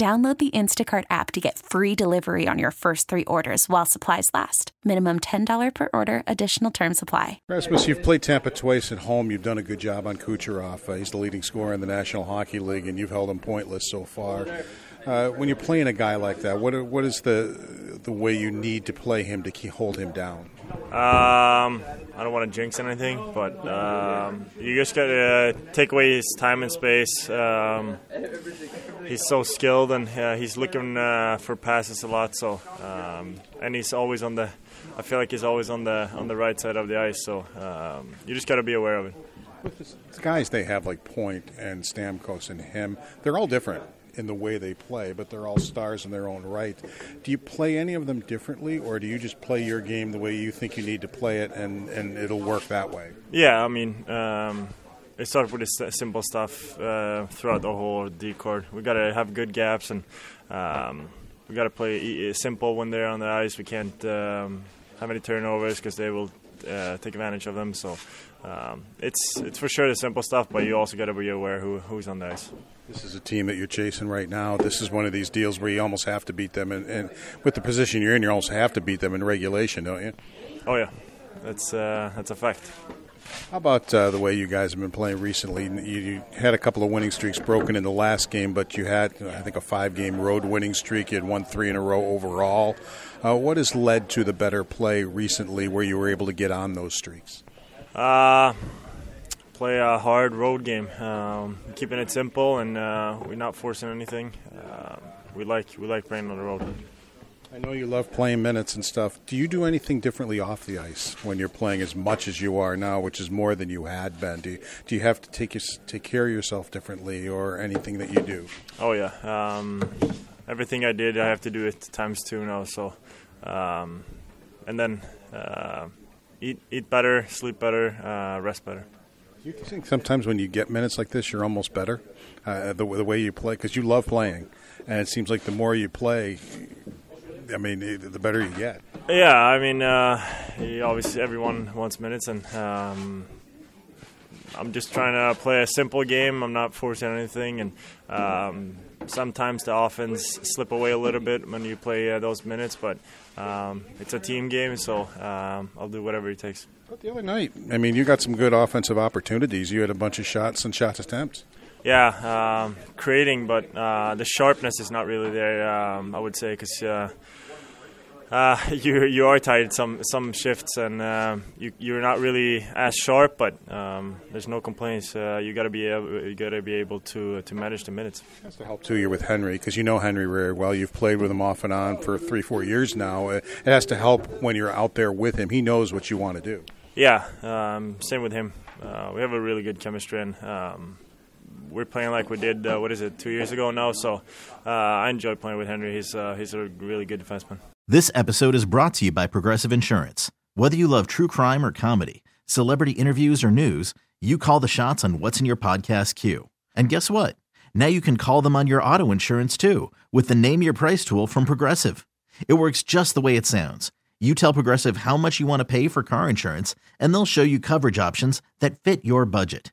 Download the Instacart app to get free delivery on your first three orders while supplies last. Minimum $10 per order, additional term supply. Rasmus, you've played Tampa twice at home. You've done a good job on Kucherov. Uh, he's the leading scorer in the National Hockey League, and you've held him pointless so far. Uh, when you're playing a guy like that, what what is the the way you need to play him to keep, hold him down? Um, I don't want to jinx anything, but um, you just got to take away his time and space. Um, he's so skilled, and uh, he's looking uh, for passes a lot. So, um, and he's always on the. I feel like he's always on the on the right side of the ice. So um, you just got to be aware of it. With the guys they have like Point and Stamkos and him, they're all different in the way they play, but they're all stars in their own right. Do you play any of them differently, or do you just play your game the way you think you need to play it, and, and it'll work that way? Yeah, I mean, um, it started with this simple stuff uh, throughout the whole decor. We got to have good gaps, and um, we got to play simple when they're on the ice. We can't um, have any turnovers because they will uh, take advantage of them. So um, it's it's for sure the simple stuff, but you also got to be aware who who's on the ice. This is a team that you're chasing right now. This is one of these deals where you almost have to beat them, and, and with the position you're in, you almost have to beat them in regulation, don't you? Oh yeah, that's uh, that's a fact. How about uh, the way you guys have been playing recently? You, you, had a couple of winning streaks broken in the last game, but you had, I think, a five-game road winning streak. You had won three in a row overall. Uh, what has led to the better play recently, where you were able to get on those streaks? Uh, play a hard road game, um, keeping it simple, and uh, we're not forcing anything. Uh, we like we like playing on the road. I know you love playing minutes and stuff. Do you do anything differently off the ice when you're playing as much as you are now, which is more than you had been? Do you, do you have to take your, take care of yourself differently, or anything that you do? Oh yeah, um, everything I did, I have to do it times two now. So, um, and then uh, eat eat better, sleep better, uh, rest better. Do you think sometimes when you get minutes like this, you're almost better uh, the, the way you play because you love playing, and it seems like the more you play, I mean, the better you get. Yeah, I mean, uh, obviously everyone wants minutes, and um, I'm just trying to play a simple game. I'm not forcing anything, and um, sometimes the offense slip away a little bit when you play uh, those minutes, but um, it's a team game, so um, I'll do whatever it takes. But the other night, I mean, you got some good offensive opportunities. You had a bunch of shots and shots attempts. Yeah, um, creating, but uh, the sharpness is not really there. Um, I would say because uh, uh, you you are tired some some shifts and uh, you you're not really as sharp, but um, there's no complaints. Uh, you got to be able you got to be able to to manage the minutes. It has to help too. You're with Henri because you know Henri very well. You've played with him off and on for three four years now. It has to help when you're out there with him. He knows what you want to do. Yeah, um, same with him. Uh, we have a really good chemistry and. We're playing like we did. Uh, what is it? Two years ago now. So uh, I enjoy playing with Henri. He's he's a really good defenseman. This episode is brought to you by Progressive Insurance. Whether you love true crime or comedy, celebrity interviews or news, you call the shots on what's in your podcast queue. And guess what? Now you can call them on your auto insurance too with the Name Your Price tool from Progressive. It works just the way it sounds. You tell Progressive how much you want to pay for car insurance, and they'll show you coverage options that fit your budget.